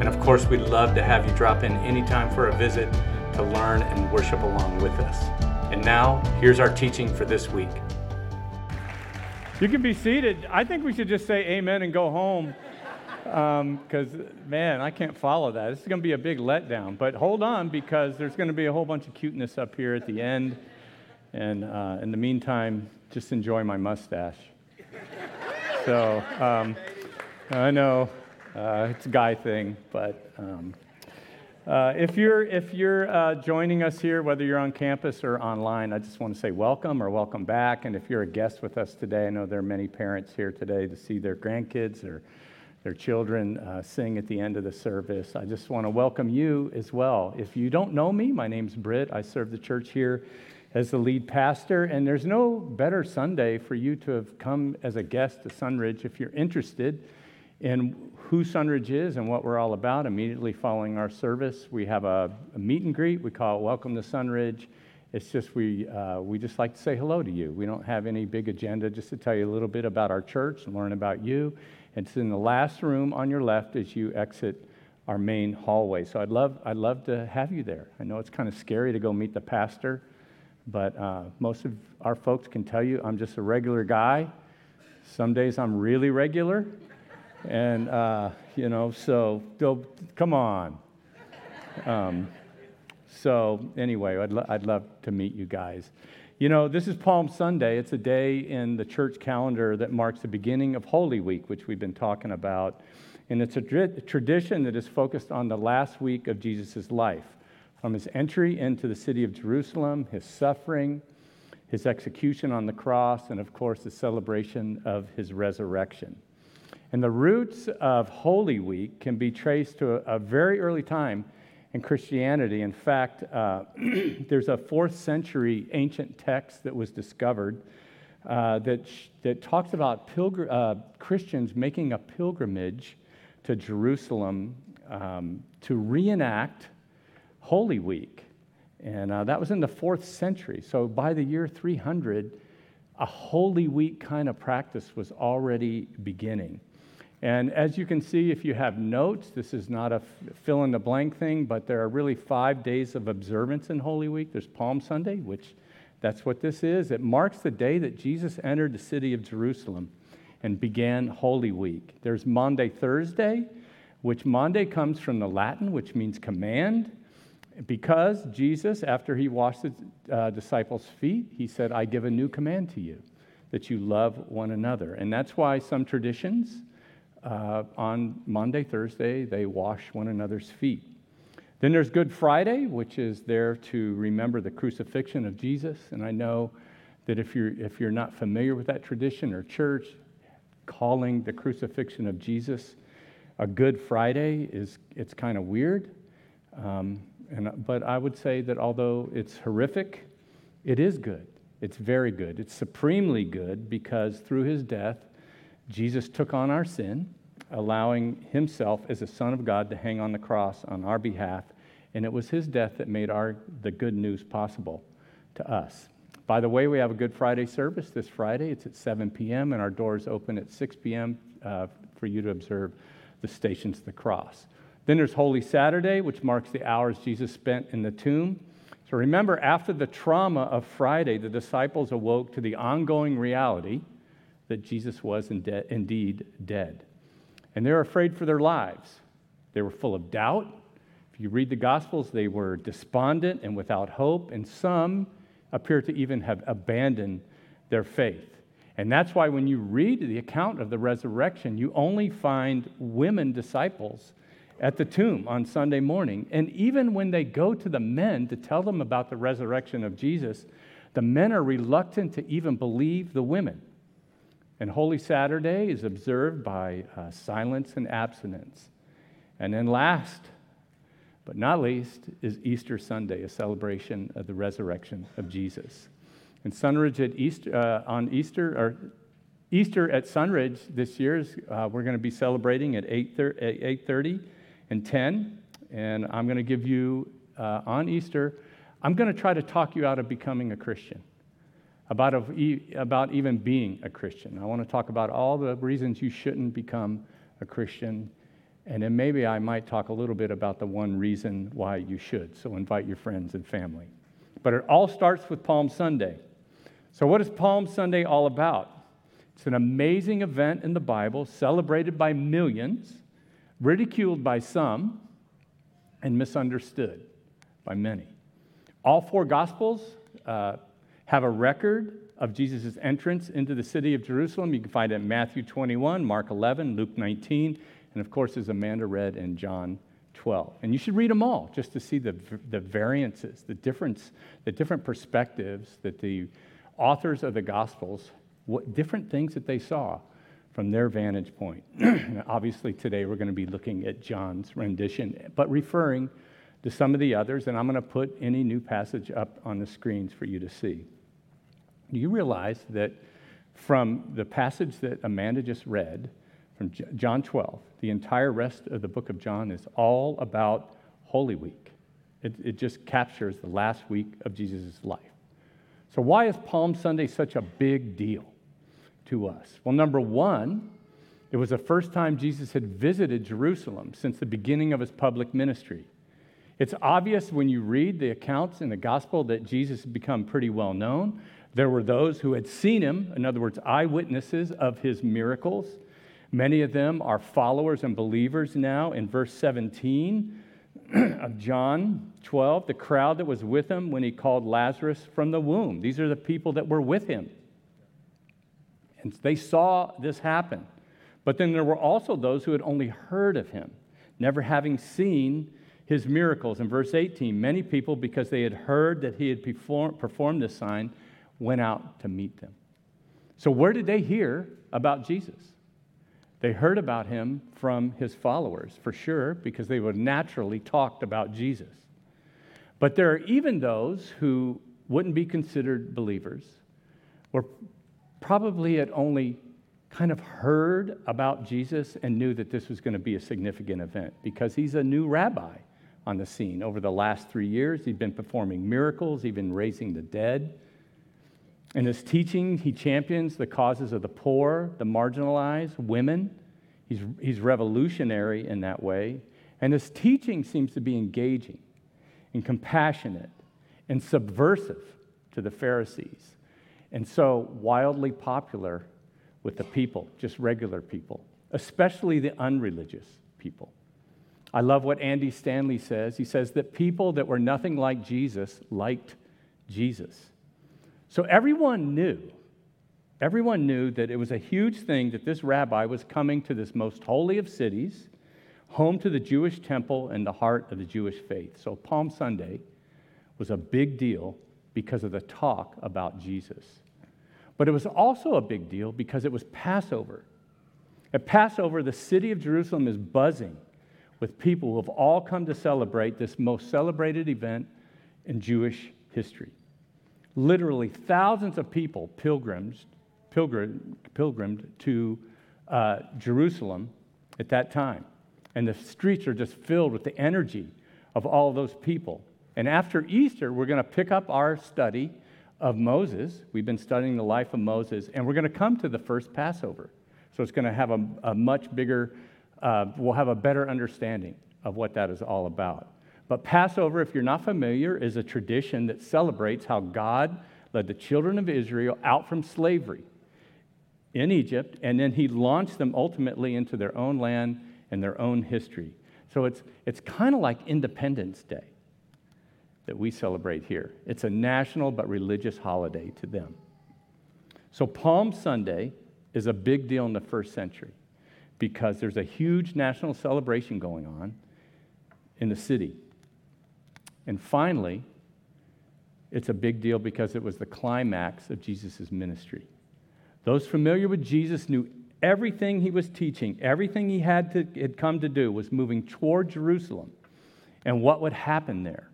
and of course, we'd love to have you drop in anytime for a visit to learn and worship along with us. And now, here's our teaching for this week. You can be seated. I think we should just say amen and go home. Because, um, man, I can't follow that. This is going to be a big letdown. But hold on, because there's going to be a whole bunch of cuteness up here at the end. And uh, in the meantime, just enjoy my mustache. So, um, I know uh, it's a guy thing, but um, uh, if you're, if you're uh, joining us here, whether you're on campus or online, I just want to say welcome or welcome back. And if you're a guest with us today, I know there are many parents here today to see their grandkids or their children uh, sing at the end of the service. I just want to welcome you as well. If you don't know me, my name's Britt. I serve the church here as the lead pastor, and there's no better Sunday for you to have come as a guest to Sunridge if you're interested in who Sunridge is and what we're all about. Immediately following our service, we have a, a meet and greet. We call it Welcome to Sunridge. It's just we, uh, we just like to say hello to you. We don't have any big agenda, just to tell you a little bit about our church and learn about you. It's in the last room on your left as you exit our main hallway. So I'd love, I'd love to have you there. I know it's kind of scary to go meet the pastor, but uh, most of our folks can tell you I'm just a regular guy. Some days I'm really regular, and, uh, you know, so come on. Um, so, anyway, I'd, lo- I'd love to meet you guys. You know, this is Palm Sunday. It's a day in the church calendar that marks the beginning of Holy Week, which we've been talking about. And it's a tradition that is focused on the last week of Jesus' life, from his entry into the city of Jerusalem, his suffering, his execution on the cross, and of course, the celebration of his resurrection. And the roots of Holy Week can be traced to a, a very early time in Christianity. In fact, uh, there's a fourth century ancient text that was discovered uh, that, that talks about pilgr- uh, Christians making a pilgrimage to Jerusalem um, to reenact Holy Week. And uh, that was in the fourth century. So by the year 300, a Holy Week kind of practice was already beginning. And as you can see, if you have notes, this is not a fill in the blank thing, but there are really five days of observance in Holy Week. There's Palm Sunday, which that's what this is. It marks the day that Jesus entered the city of Jerusalem and began Holy Week. There's Maundy, Thursday, which Maundy comes from the Latin, which means command, because Jesus, after he washed the uh, disciples' feet, he said, I give a new command to you, that you love one another. And that's why some traditions, uh, on Maundy, Thursday, they wash one another's feet. Then there's Good Friday, which is there to remember the crucifixion of Jesus. And I know that if you're, if you're not familiar with that tradition or church, calling the crucifixion of Jesus a Good Friday is it's kind of weird. Um, and, but I would say that although it's horrific, it is good. It's very good. It's supremely good because through his death, Jesus took on our sin, allowing himself as a Son of God to hang on the cross on our behalf, and it was his death that made our, the good news possible to us. By the way, we have a Good Friday service this Friday. It's at 7 p.m., and our doors open at 6 p.m. Uh, for you to observe the Stations of the Cross. Then there's Holy Saturday, which marks the hours Jesus spent in the tomb. So remember, after the trauma of Friday, the disciples awoke to the ongoing reality that Jesus was indeed dead. And they're afraid for their lives. They were full of doubt. If you read the Gospels, they were despondent and without hope, and some appear to even have abandoned their faith. And that's why when you read the account of the resurrection, you only find women disciples at the tomb on Sunday morning. And even when they go to the men to tell them about the resurrection of Jesus, the men are reluctant to even believe the women. And Holy Saturday is observed by uh, silence and abstinence. And then, last but not least, is Easter Sunday, a celebration of the resurrection of Jesus. And Sunridge at Easter, uh, on Easter, or Easter at Sunridge this year, is, uh, we're going to be celebrating at 8.30 and 10. And I'm going to give you, uh, on Easter, I'm going to try to talk you out of becoming a Christian, about, about even being a Christian. I want to talk about all the reasons you shouldn't become a Christian and then maybe I might talk a little bit about the one reason why you should. So invite your friends and family. But it all starts with Palm Sunday. So, what is Palm Sunday all about? It's an amazing event in the Bible, celebrated by millions, ridiculed by some, and misunderstood by many. All four Gospels uh, have a record of Jesus' entrance into the city of Jerusalem. You can find it in Matthew 21, Mark 11, Luke 19, and of course, as Amanda read in John 12. And you should read them all just to see the, the variances, the difference, the different perspectives that the authors of the Gospels, what different things that they saw from their vantage point. obviously, today we're going to be looking at John's rendition, but referring to some of the others, and I'm going to put any new passage up on the screens for you to see. Do you realize that from the passage that Amanda just read, from John 12. The entire rest of the book of John is all about Holy Week. It, it just captures the last week of Jesus' life. So, why is Palm Sunday such a big deal to us? Well, number one, it was the first time Jesus had visited Jerusalem since the beginning of his public ministry. It's obvious when you read the accounts in the gospel that Jesus had become pretty well known. There were those who had seen him, in other words, eyewitnesses of his miracles. Many of them are followers and believers now. In verse 17 of John 12, the crowd that was with him when he called Lazarus from the womb. These are the people that were with him. And they saw this happen. But then there were also those who had only heard of him, never having seen his miracles. In verse 18, many people, because they had heard that he had perform, performed this sign, went out to meet them. So, where did they hear about Jesus? They heard about him from his followers, for sure, because they would naturally talked about Jesus. But there are even those who wouldn't be considered believers, or probably had only kind of heard about Jesus and knew that this was going to be a significant event because he's a new rabbi on the scene. Over the last three years, he's been performing miracles, even raising the dead. In his teaching, he champions the causes of the poor, the marginalized, women. He's, he's revolutionary in that way. And his teaching seems to be engaging and compassionate and subversive to the Pharisees. And so wildly popular with the people, just regular people, especially the unreligious people. I love what Andy Stanley says. He says that people that were nothing like Jesus liked Jesus. So everyone knew, everyone knew that it was a huge thing that this rabbi was coming to this most holy of cities, home to the Jewish temple and the heart of the Jewish faith. So Palm Sunday was a big deal because of the talk about Jesus. But it was also a big deal because it was Passover. At Passover, the city of Jerusalem is buzzing with people who have all come to celebrate this most celebrated event in Jewish history literally thousands of people pilgrims, pilgrim, pilgrimed to uh, Jerusalem at that time. And the streets are just filled with the energy of all those people. And after Easter, we're going to pick up our study of Moses. We've been studying the life of Moses, and we're going to come to the first Passover. So it's going to have a, a much bigger, uh, we'll have a better understanding of what that is all about. But Passover, if you're not familiar, is a tradition that celebrates how God led the children of Israel out from slavery in Egypt, and then he launched them ultimately into their own land and their own history. So it's, it's kind of like Independence Day that we celebrate here. It's a national but religious holiday to them. So Palm Sunday is a big deal in the first century because there's a huge national celebration going on in the city. And finally, it's a big deal because it was the climax of Jesus' ministry. Those familiar with Jesus knew everything he was teaching, everything he had, to, had come to do was moving toward Jerusalem. and what would happen there.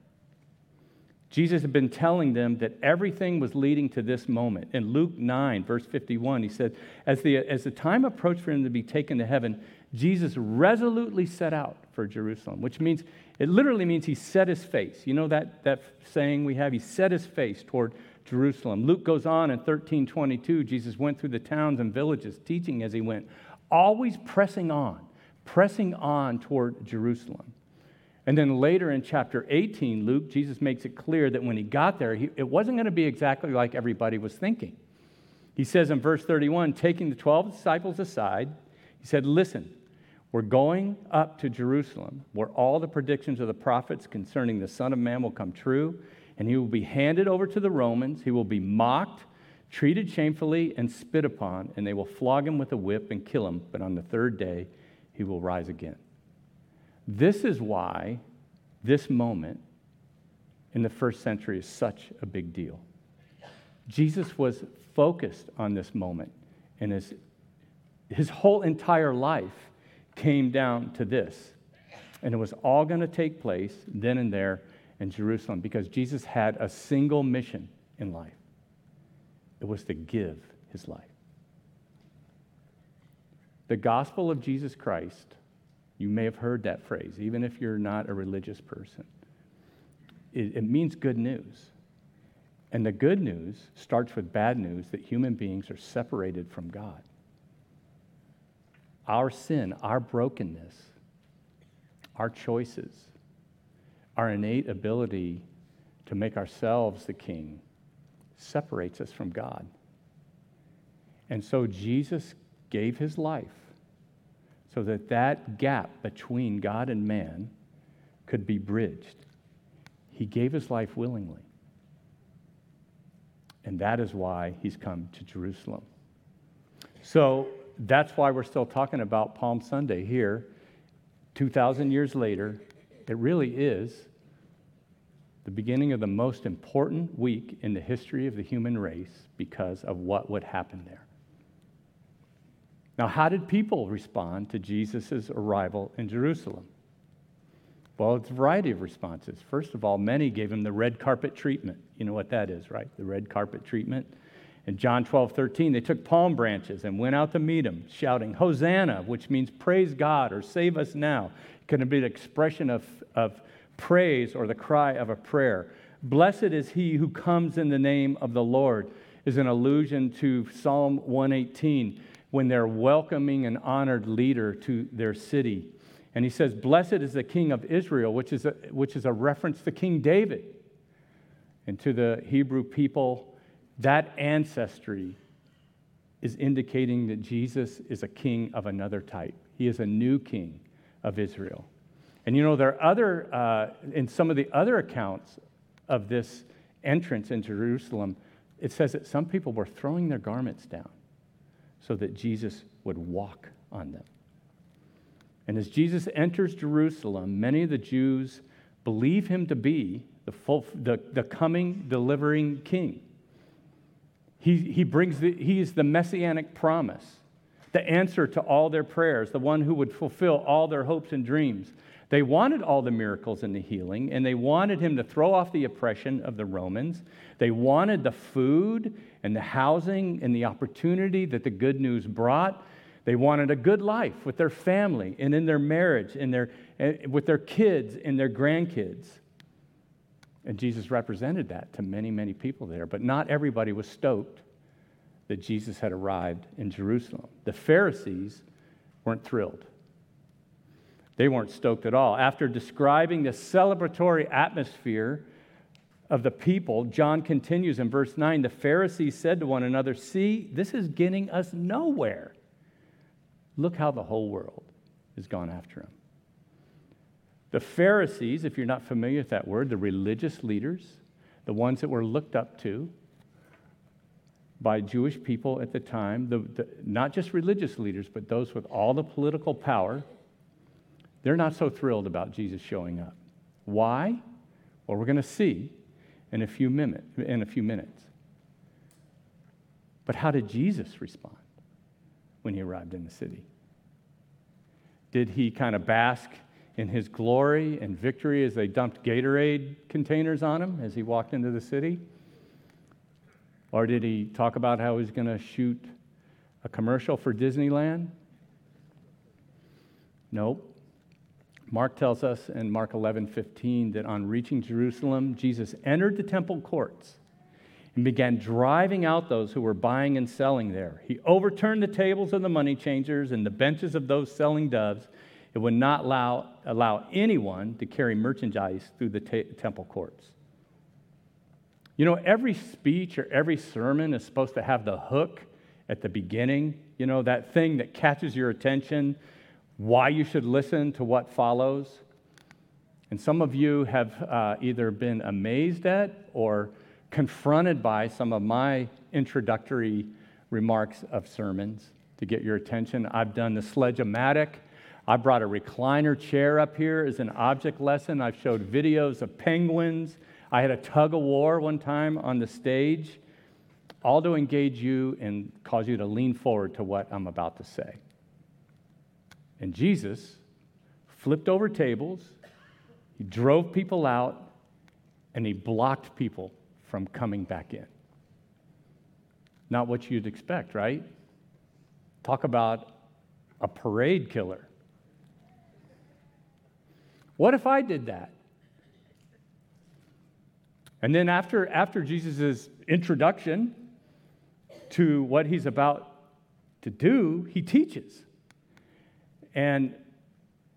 Jesus had been telling them that everything was leading to this moment. In Luke 9, verse 51, he said, As the, as the time approached for him to be taken to heaven, Jesus resolutely set out for Jerusalem, which means, it literally means he set his face. You know that, that saying we have? He set his face toward Jerusalem. Luke goes on in 13 22, Jesus went through the towns and villages, teaching as he went, always pressing on, pressing on toward Jerusalem. And then later in chapter 18, Luke, Jesus makes it clear that when he got there, he, it wasn't going to be exactly like everybody was thinking. He says in verse 31, taking the 12 disciples aside, he said, Listen, we're going up to Jerusalem, where all the predictions of the prophets concerning the Son of Man will come true, and he will be handed over to the Romans. He will be mocked, treated shamefully, and spit upon, and they will flog him with a whip and kill him, but on the third day he will rise again. This is why this moment in the first century is such a big deal. Jesus was focused on this moment, and his, his whole entire life came down to this. And it was all going to take place then and there in Jerusalem because Jesus had a single mission in life it was to give his life. The gospel of Jesus Christ you may have heard that phrase, even if you're not a religious person. It, it, means good news. And the good news starts with bad news that human beings are separated from God. Our sin, our brokenness, our choices, our innate ability to make ourselves the king separates us from God. And so Jesus gave his life so that that gap between God and man could be bridged. He gave his life willingly. And that is why he's come to Jerusalem. So that's why we're still talking about Palm Sunday here, 2,000 years later. It really is the beginning of the most important week in the history of the human race because of what would happen there. Now, how did people respond to Jesus' arrival in Jerusalem? Well, it's a variety of responses. First of all, many gave him the red carpet treatment. You know what that is, right? The red carpet treatment. In John 12, 13, they took palm branches and went out to meet him, shouting, Hosanna, which means praise God or save us now. It could be an expression of, of praise or the cry of a prayer. Blessed is he who comes in the name of the Lord, is an allusion to Psalm 118 when they're welcoming an honored leader to their city. And he says, Blessed is the King of Israel, which is a, which is a reference to King David. And to the Hebrew people, that ancestry is indicating that Jesus is a king of another type. He is a new king of Israel. And you know, there are other, uh, in some of the other accounts of this entrance in Jerusalem, it says that some people were throwing their garments down so that Jesus would walk on them. And as Jesus enters Jerusalem, many of the Jews believe him to be the, full, the, the coming, delivering king. He, he, brings the, he is the messianic promise, the answer to all their prayers, the one who would fulfill all their hopes and dreams. They wanted all the miracles and the healing, and they wanted him to throw off the oppression of the Romans. They wanted the food and the housing and the opportunity that the good news brought. They wanted a good life with their family and in their marriage and their, with their kids and their grandkids. And Jesus represented that to many, many people there. But not everybody was stoked that Jesus had arrived in Jerusalem. The Pharisees weren't thrilled. They weren't stoked at all. After describing the celebratory atmosphere of the people, John continues in verse 9 the Pharisees said to one another, See, this is getting us nowhere. Look how the whole world has gone after him. The Pharisees, if you're not familiar with that word, the religious leaders, the ones that were looked up to by Jewish people at the time, the, the, not just religious leaders, but those with all the political power, they're not so thrilled about Jesus showing up. Why? Well, we're going to see in a few, minute, in a few minutes. But how did Jesus respond when he arrived in the city? Did he kind of bask in his glory and victory as they dumped Gatorade containers on him as he walked into the city? Or did he talk about how he was going to shoot a commercial for Disneyland? Nope. Mark tells us in Mark 11 15 that on reaching Jerusalem, Jesus entered the temple courts and began driving out those who were buying and selling there. He overturned the tables of the money changers and the benches of those selling doves. It would not allow, allow anyone to carry merchandise through the temple courts. You know, every speech or every sermon is supposed to have the hook at the beginning, you know, that thing that catches your attention, why you should listen to what follows. And some of you have uh, either been amazed at or confronted by some of my introductory remarks of sermons to get your attention. I've done the sledge-o-matic. I brought a recliner chair up here as an object lesson. I've showed videos of penguins. I had a tug of war one time on the stage, all to engage you and cause you to lean forward to what I'm about to say. And Jesus flipped over tables, he drove people out, and he blocked people from coming back in. Not what you'd expect, right? Talk about a parade killer. What if I did that? And then after, after Jesus' introduction to what he's about to do, he teaches. And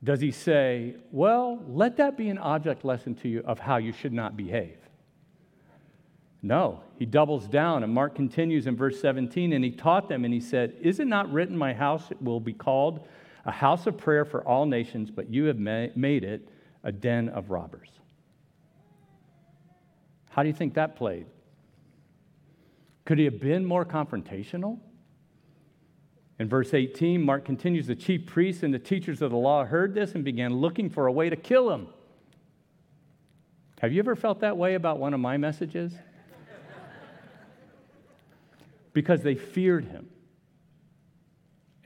does he say, well, let that be an object lesson to you of how you should not behave? No, he doubles down. And Mark continues in verse 17, and he taught them, and he said, Is it not written, My house will be called a house of prayer for all nations, but you have made it a den of robbers? How do you think that played? Could he have been more confrontational? In verse 18, Mark continues The chief priests and the teachers of the law heard this and began looking for a way to kill him. Have you ever felt that way about one of my messages? because they feared him.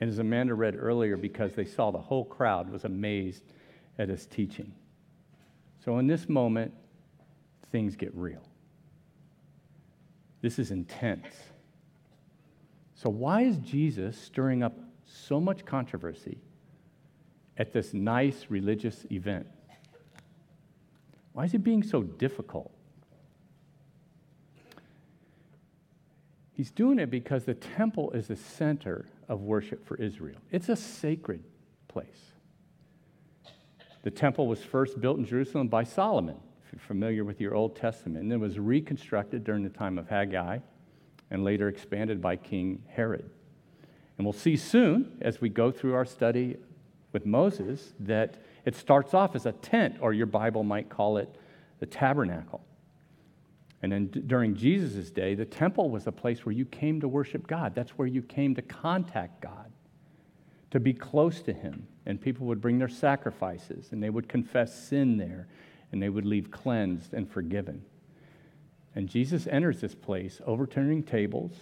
And as Amanda read earlier, because they saw the whole crowd was amazed at his teaching. So in this moment, things get real. This is intense. So, why is Jesus stirring up so much controversy at this nice religious event? Why is he being so difficult? He's doing it because the temple is the center of worship for Israel. It's a sacred place. The temple was first built in Jerusalem by Solomon, if you're familiar with your Old Testament, and then was reconstructed during the time of Haggai and later expanded by King Herod. And we'll see soon, as we go through our study with Moses, that it starts off as a tent, or your Bible might call it the tabernacle. And then d- during Jesus' day, the temple was a place where you came to worship God. That's where you came to contact God, to be close to Him. And people would bring their sacrifices, and they would confess sin there, and they would leave cleansed and forgiven. And Jesus enters this place, overturning tables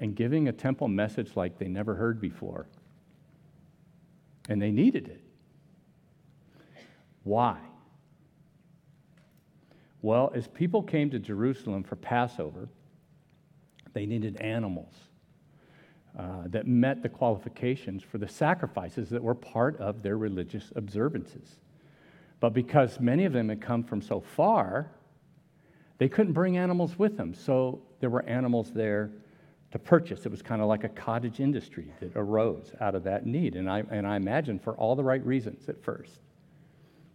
and giving a temple message like they never heard before. And they needed it. Why? Well, as people came to Jerusalem for Passover, they needed animals uh, that met the qualifications for the sacrifices that were part of their religious observances. But because many of them had come from so far, they couldn't bring animals with them. So there were animals there to purchase. It was kind of like a cottage industry that arose out of that need. And I, and I imagine for all the right reasons at first.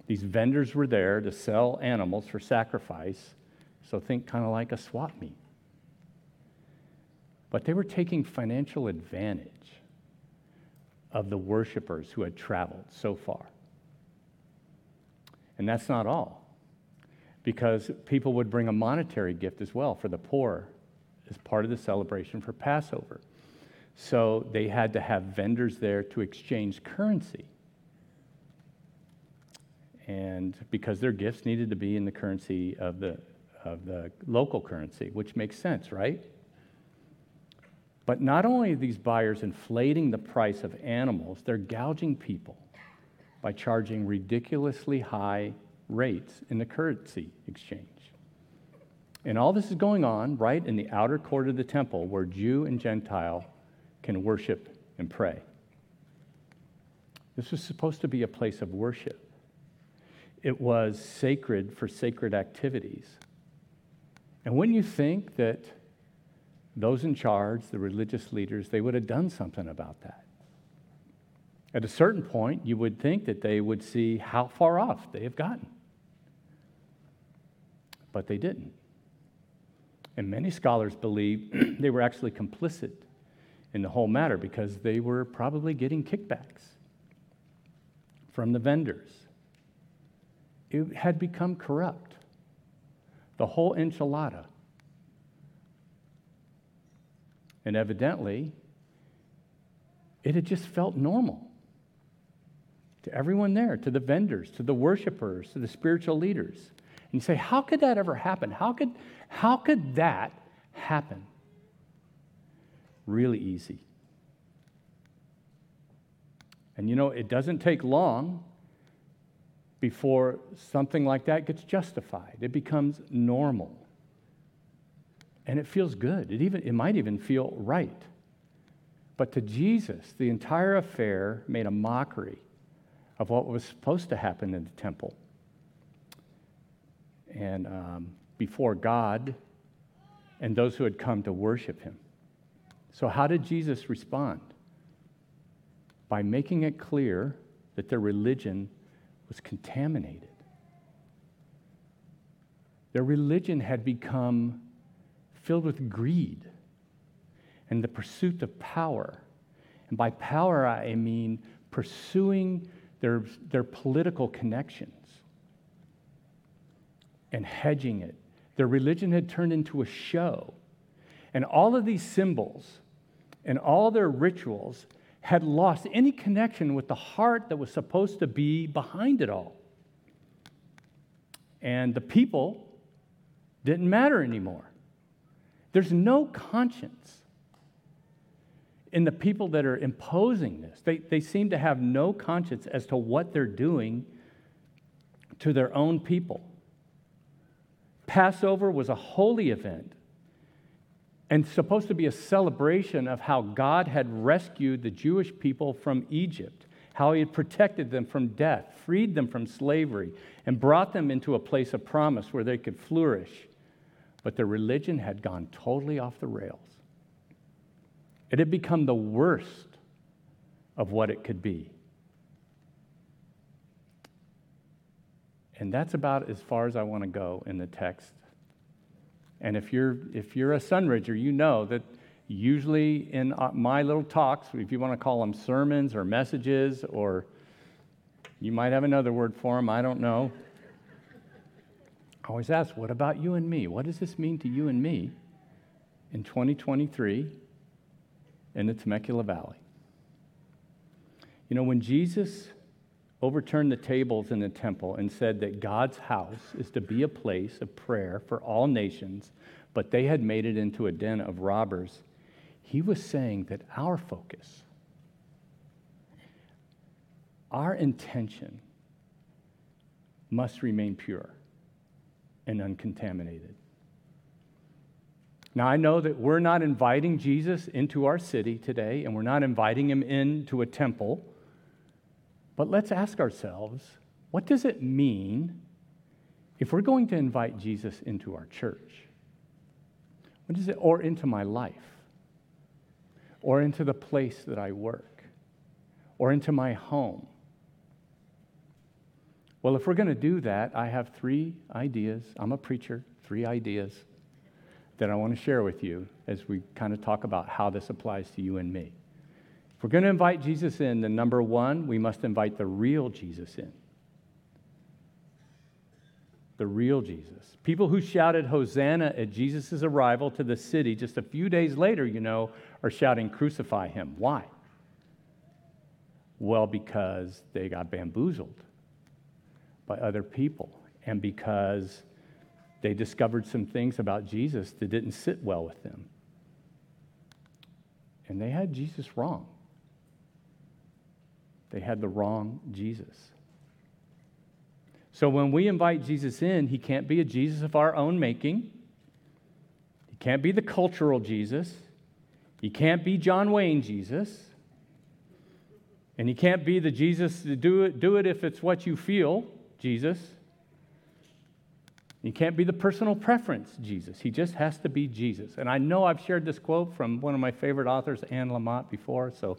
These vendors were there to sell animals for sacrifice, so think kind of like a swap meet. But they were taking financial advantage of the worshipers who had traveled so far. And that's not all, because people would bring a monetary gift as well for the poor as part of the celebration for Passover. So they had to have vendors there to exchange currency and because their gifts needed to be in the currency of the, of the local currency, which makes sense, right? But not only are these buyers inflating the price of animals, they're gouging people by charging ridiculously high rates in the currency exchange. And all this is going on right in the outer court of the temple where Jew and Gentile can worship and pray. This was supposed to be a place of worship. It was sacred for sacred activities. And wouldn't you think that those in charge, the religious leaders, they would have done something about that? At a certain point, you would think that they would see how far off they have gotten. But they didn't. And many scholars believe they were actually complicit in the whole matter because they were probably getting kickbacks from the vendors. It had become corrupt. The whole enchilada. And evidently, it had just felt normal to everyone there, to the vendors, to the worshipers, to the spiritual leaders. And you say, how could that ever happen? How could, how could that happen? Really easy. And you know, it doesn't take long before something like that gets justified. It becomes normal. And it feels good. It, even, it might even feel right. But to Jesus, the entire affair made a mockery of what was supposed to happen in the temple. And um, before God and those who had come to worship him. So, how did Jesus respond? By making it clear that their religion was contaminated. Their religion had become filled with greed and the pursuit of power. And by power, I mean pursuing their, their political connections and hedging it. Their religion had turned into a show. And all of these symbols and all their rituals had lost any connection with the heart that was supposed to be behind it all. And the people didn't matter anymore. There's no conscience in the people that are imposing this. They, they seem to have no conscience as to what they're doing to their own people. Passover was a holy event and supposed to be a celebration of how God had rescued the Jewish people from Egypt, how he had protected them from death, freed them from slavery, and brought them into a place of promise where they could flourish. But their religion had gone totally off the rails. It had become the worst of what it could be. And that's about as far as I want to go in the text. And if you're, if you're a Sunridger, you know that usually in uh, my little talks, if you want to call them sermons or messages, or you might have another word for them, I don't know. I always ask, what about you and me? What does this mean to you and me in 2023 in the Temecula Valley. You know, when Jesus overturned the tables in the temple and said that God's house is to be a place of prayer for all nations, but they had made it into a den of robbers, he was saying that our focus, our intention, must remain pure and uncontaminated. Now, I know that we're not inviting Jesus into our city today, and we're not inviting him into a temple. But let's ask ourselves what does it mean if we're going to invite Jesus into our church? What is it, or into my life, or into the place that I work, or into my home? Well, if we're going to do that, I have three ideas. I'm a preacher, three ideas that I want to share with you as we kind of talk about how this applies to you and me. If we're going to invite Jesus in, then number one, we must invite the real Jesus in. The real Jesus. People who shouted Hosanna at Jesus' arrival to the city just a few days later, you know, are shouting, Crucify him. Why? Well, because they got bamboozled by other people and because they discovered some things about Jesus that didn't sit well with them. And they had Jesus wrong. they had the wrong Jesus. So when we invite Jesus in, he can't be a Jesus of our own making. He can't be the cultural Jesus. He can't be John Wayne Jesus. And he can't be the Jesus do it, do it if it's what you feel, Jesus. He can't be the personal preference Jesus. He just has to be Jesus. And I know I've shared this quote from one of my favorite authors, Anne Lamott, before. So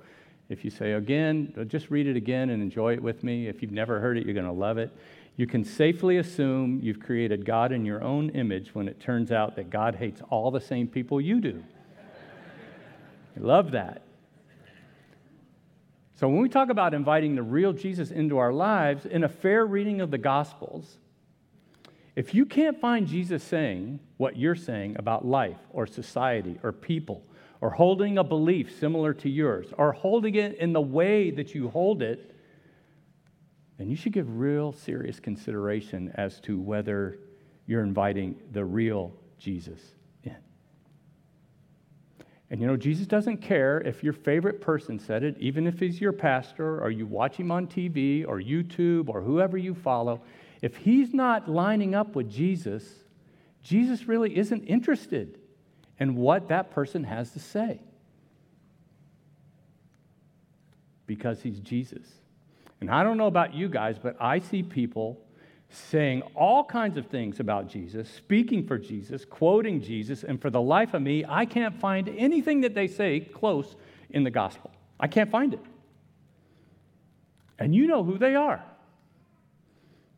if you say again, just read it again and enjoy it with me. If you've never heard it, you're going to love it. You can safely assume you've created God in your own image when it turns out that God hates all the same people you do. I love that. So, when we talk about inviting the real Jesus into our lives, in a fair reading of the Gospels, if you can't find Jesus saying what you're saying about life or society or people, or holding a belief similar to yours, or holding it in the way that you hold it, then you should give real serious consideration as to whether you're inviting the real Jesus in. And you know, Jesus doesn't care if your favorite person said it, even if he's your pastor, or you watch him on TV, or YouTube, or whoever you follow. If he's not lining up with Jesus, Jesus really isn't interested in what that person has to say because he's Jesus. And I don't know about you guys, but I see people saying all kinds of things about Jesus, speaking for Jesus, quoting Jesus, and for the life of me, I can't find anything that they say close in the gospel. I can't find it. And you know who they are.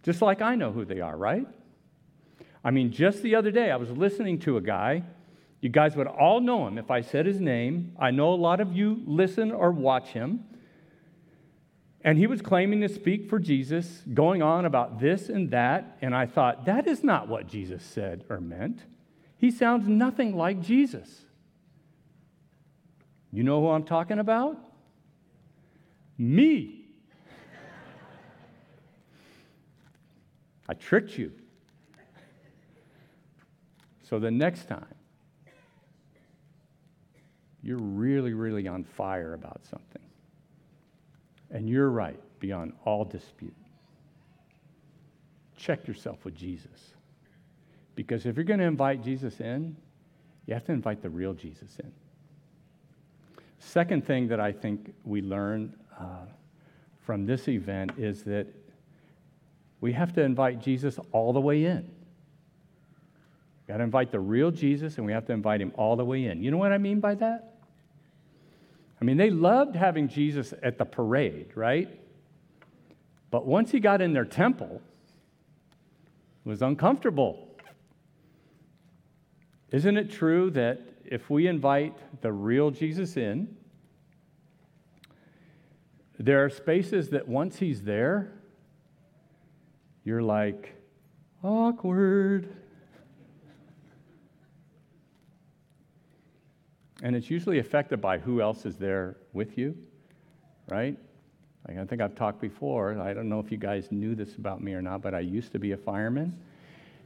Just like I know who they are, right? I mean, just the other day, I was listening to a guy. You guys would all know him if I said his name. I know a lot of you listen or watch him. And he was claiming to speak for Jesus, going on about this and that. And I thought, that is not what Jesus said or meant. He sounds nothing like Jesus. You know who I'm talking about? Me. I tricked you. So the next time you're really, really on fire about something, and you're right beyond all dispute. Check yourself with Jesus. Because if you're going to invite Jesus in, you have to invite the real Jesus in. Second thing that I think we learn uh, from this event is that we have to invite Jesus all the way in. We've got to invite the real Jesus, and we have to invite him all the way in. You know what I mean by that? I mean, they loved having Jesus at the parade, right? But once he got in their temple, it was uncomfortable. Isn't it true that if we invite the real Jesus in, there are spaces that once he's there, you're like, awkward. And it's usually affected by who else is there with you, right? Like I think I've talked before. I don't know if you guys knew this about me or not, but I used to be a fireman.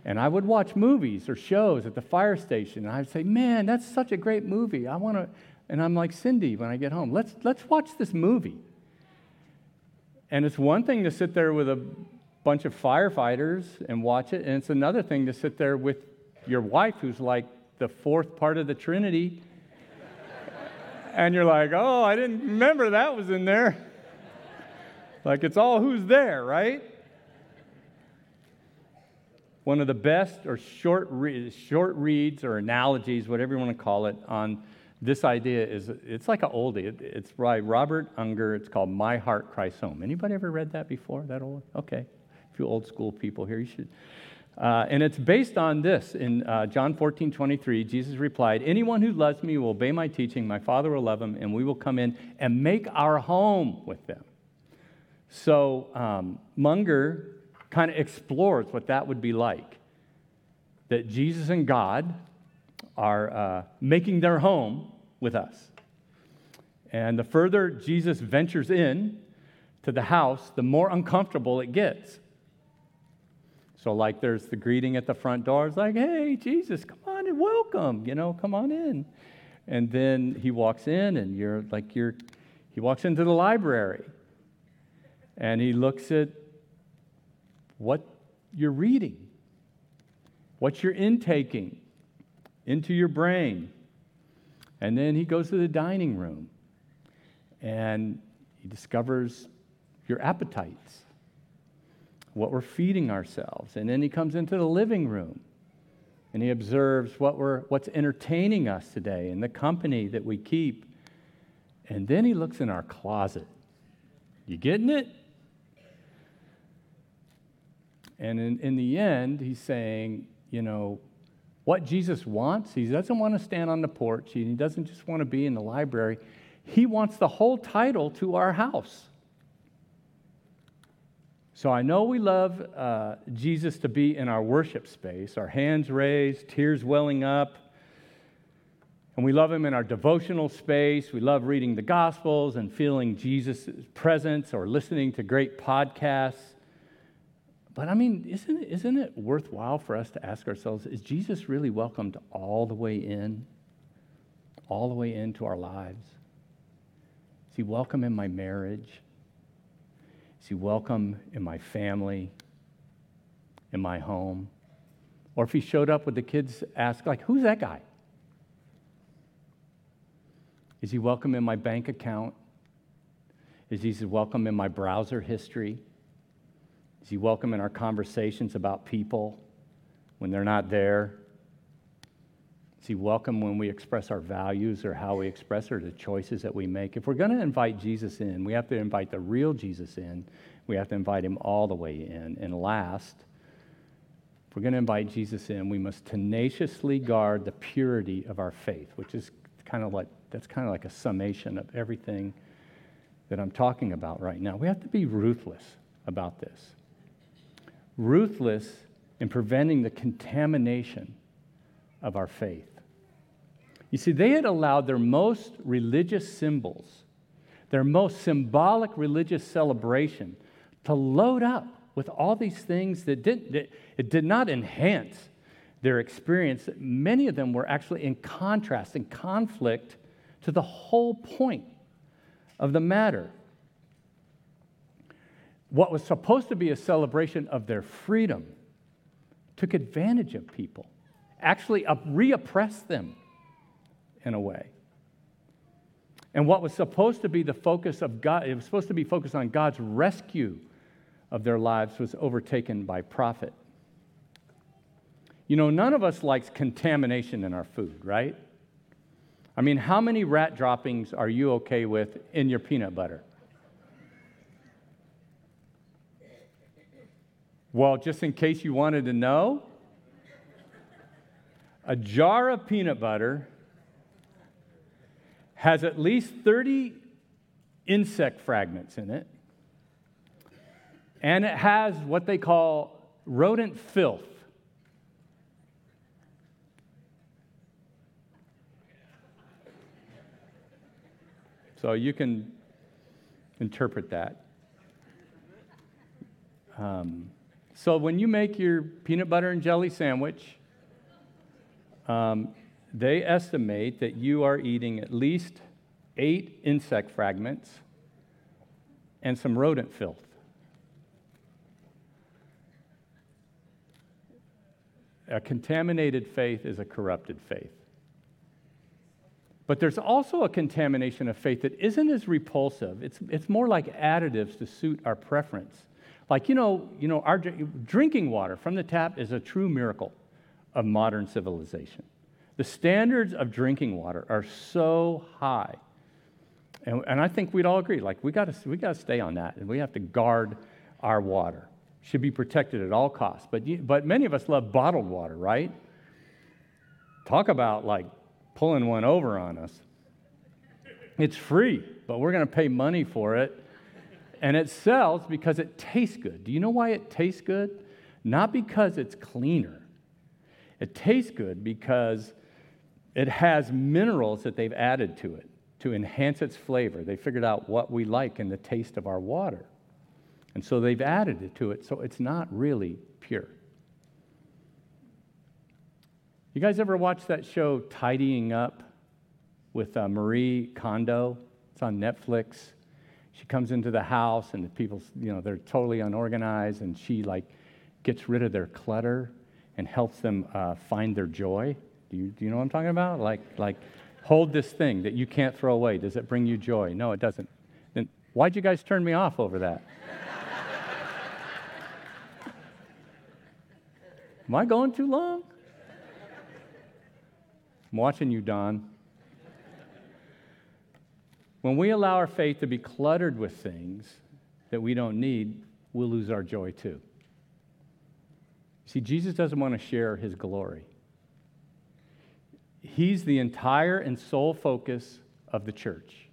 And I would watch movies or shows at the fire station, and I'd say, Man, that's such a great movie. I want to. And I'm like, Cindy, when I get home, let's, let's watch this movie. And it's one thing to sit there with a bunch of firefighters and watch it, and it's another thing to sit there with your wife, who's like the fourth part of the Trinity, and you're like, oh, I didn't remember that was in there. like it's all who's there, right? One of the best or short, re- short reads or analogies, whatever you want to call it, on this idea is it's like an oldie. It, it's by Robert Munger. It's called My Heart Christ's Home. Anybody ever read that before? That old? Okay. A few old school people here. You should uh, and it's based on this. In uh, John 14, 23, Jesus replied, Anyone who loves me will obey my teaching. My Father will love him, and we will come in and make our home with them. So um, Munger kind of explores what that would be like that Jesus and God are uh, making their home with us. And the further Jesus ventures in to the house, the more uncomfortable it gets. So, like, there's the greeting at the front door. It's like, hey, Jesus, come on and welcome, you know, come on in. And then he walks in, and you're like, you're, he walks into the library. and he looks at what you're reading, what you're intaking into your brain. And then he goes to the dining room and he discovers your appetites, what we're feeding ourselves. And then he comes into the living room and he observes what we're, what's entertaining us today and the company that we keep. And then he looks in our closet. You getting it? And in, in the end, he's saying, you know, what Jesus wants, he doesn't want to stand on the porch, he doesn't just want to be in the library. He wants the whole title to our house. So I know we love uh, Jesus to be in our worship space, our hands raised, tears welling up. And we love him in our devotional space. We love reading the Gospels and feeling Jesus' presence or listening to great podcasts. But I mean, isn't isn't it worthwhile for us to ask ourselves is Jesus really welcomed all the way in? All the way into our lives? Is he welcome in my marriage? Is he welcome in my family, in my home? Or if he showed up, would the kids ask, like, who's that guy? Is he welcome in my bank account? Is he welcome in my browser history? Is he welcome in our conversations about people when they're not there? Is he welcome when we express our values or how we express or the choices that we make? If we're going to invite Jesus in, we have to invite the real Jesus in. We have to invite him all the way in. And last, if we're going to invite Jesus in, we must tenaciously guard the purity of our faith, which is kind of like that's kind of like a summation of everything that I'm talking about right now. We have to be ruthless about this. Ruthless in preventing the contamination of our faith. You see, they had allowed their most religious symbols, their most symbolic religious celebration, to load up with all these things that did, that, it did not enhance their experience. Many of them were actually in contrast and conflict to the whole point of the matter. What was supposed to be a celebration of their freedom took advantage of people, actually reoppressed them in a way. And what was supposed to be the focus of God, it was supposed to be focused on God's rescue of their lives, was overtaken by profit. You know, none of us likes contamination in our food, right? I mean, how many rat droppings are you okay with in your peanut butter? Well, just in case you wanted to know, a jar of peanut butter has at least 30 insect fragments in it, and it has what they call rodent filth. So you can interpret that. Um, so when you make your peanut butter and jelly sandwich, um, they estimate that you are eating at least eight insect fragments and some rodent filth. A contaminated faith is a corrupted faith. But there's also a contamination of faith that isn't as repulsive. It's, it's more like additives to suit our preference. Like, you know, you know, our drinking water from the tap is a true miracle of modern civilization. The standards of drinking water are so high. And, and I think we'd all agree, like, we gotta, we gotta stay on that, and we have to guard our water. Should be protected at all costs. But, but many of us love bottled water, right? Talk about, like, pulling one over on us. It's free, but we're to pay money for it. And it sells because it tastes good. Do you know why it tastes good? Not because it's cleaner. It tastes good because it has minerals that they've added to it to enhance its flavor. They figured out what we like in the taste of our water. And so they've added it to it, so it's not really pure. You guys ever watch that show Tidying Up with uh, Marie Kondo? It's on Netflix. she comes into the house and the people, you know, they're totally unorganized and she like gets rid of their clutter and helps them uh, find their joy. Do you, do you know what I'm talking about? Like, like, hold this thing that you can't throw away. Does it bring you joy? No, it doesn't. Then why'd you guys turn me off over that? Am I going too long? I'm watching you, Don. When we allow our faith to be cluttered with things that we don't need, we'll lose our joy too. See, Jesus doesn't want to share his glory. He's the entire and sole focus of the church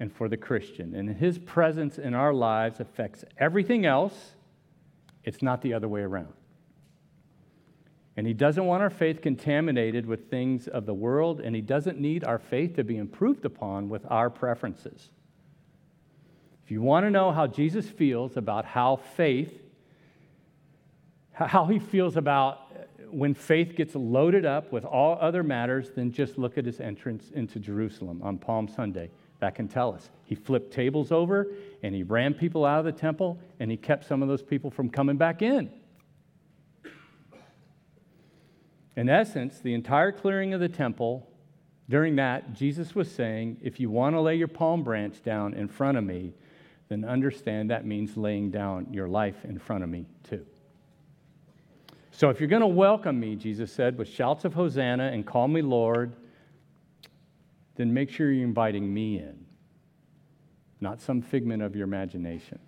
and for the Christian. And his presence in our lives affects everything else. It's not the other way around. And he doesn't want our faith contaminated with things of the world, and he doesn't need our faith to be improved upon with our preferences. If you want to know how Jesus feels about how faith, how he feels about uh, when faith gets loaded up with all other matters, then just look at his entrance into Jerusalem on Palm Sunday. That can tell us. He flipped tables over and he ran people out of the temple and he kept some of those people from coming back in. In essence, the entire clearing of the temple, during that, Jesus was saying, if you want to lay your palm branch down in front of me, then understand that means laying down your life in front of me too. So if you're going to welcome me, Jesus said, with shouts of Hosanna and call me Lord, then make sure you're inviting me in, not some figment of your imagination.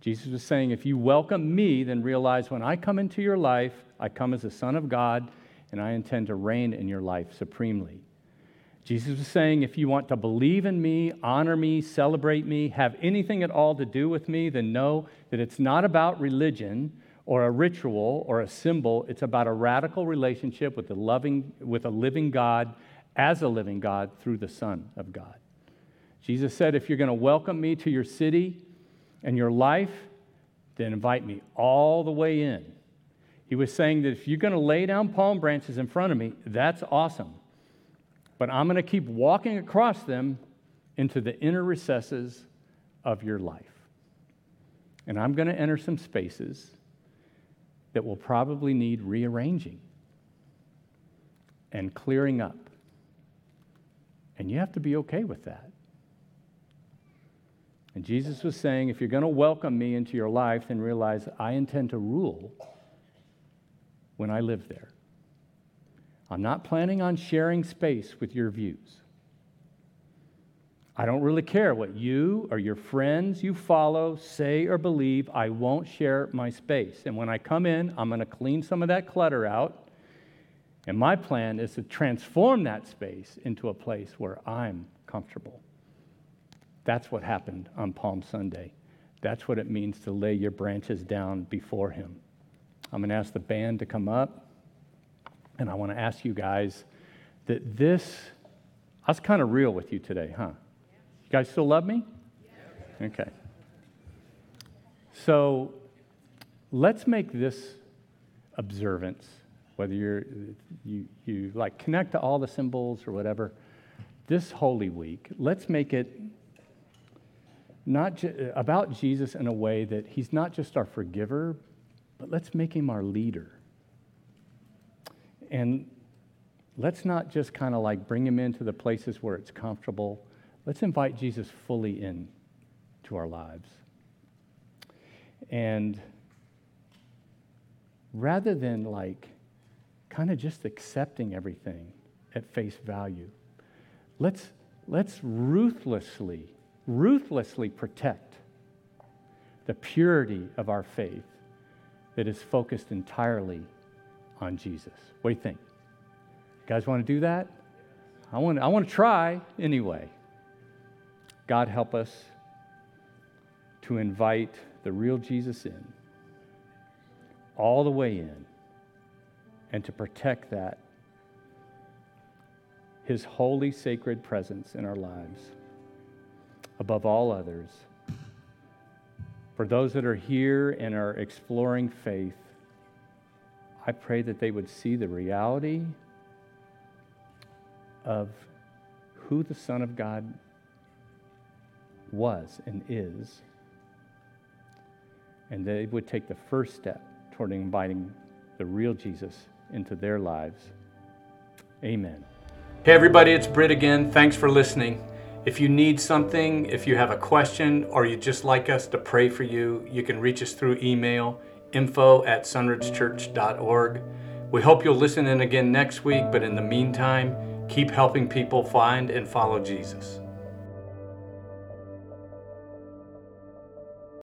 Jesus was saying, if you welcome me, then realize when I come into your life, I come as a son of God, and I intend to reign in your life supremely. Jesus was saying, if you want to believe in me, honor me, celebrate me, have anything at all to do with me, then know that it's not about religion or a ritual or a symbol. It's about a radical relationship with, the loving, with a living God as a living God through the Son of God. Jesus said, if you're going to welcome me to your city and your life, then invite me all the way in. He was saying that if you're going to lay down palm branches in front of me, that's awesome. But I'm going to keep walking across them into the inner recesses of your life. And I'm going to enter some spaces that will probably need rearranging and clearing up. And you have to be okay with that. And Jesus was saying, if you're going to welcome me into your life, then realize I intend to rule when I live there. I'm not planning on sharing space with your views. I don't really care what you or your friends you follow say or believe. I won't share my space. And when I come in, I'm going to clean some of that clutter out. And my plan is to transform that space into a place where I'm comfortable. That's what happened on Palm Sunday. That's what it means to lay your branches down before Him. I'm going to ask the band to come up. And I want to ask you guys that this, I was kind of real with you today, huh? You guys still love me? Okay. So let's make this observance, whether you're, you, you like connect to all the symbols or whatever, this Holy Week, let's make it not ju- about Jesus in a way that he's not just our forgiver, but let's make him our leader. And let's not just kind of like bring him into the places where it's comfortable. Let's invite Jesus fully in to our lives. And rather than like kind of just accepting everything at face value, let's, let's ruthlessly, ruthlessly protect the purity of our faith that is focused entirely on Jesus. What do you think? You guys want to do that? I want, I want to try anyway. God help us to invite the real Jesus in, all the way in, and to protect that, his holy, sacred presence in our lives above all others. For those that are here and are exploring faith, I pray that they would see the reality of who the Son of God was and is, and they would take the first step toward inviting the real Jesus into their lives. Amen. Hey, everybody, it's Britt again. Thanks for listening. If you need something, if you have a question, or you'd just like us to pray for you, you can reach us through email info at sunridgechurch.org. We hope you'll listen in again next week, but in the meantime, keep helping people find and follow Jesus.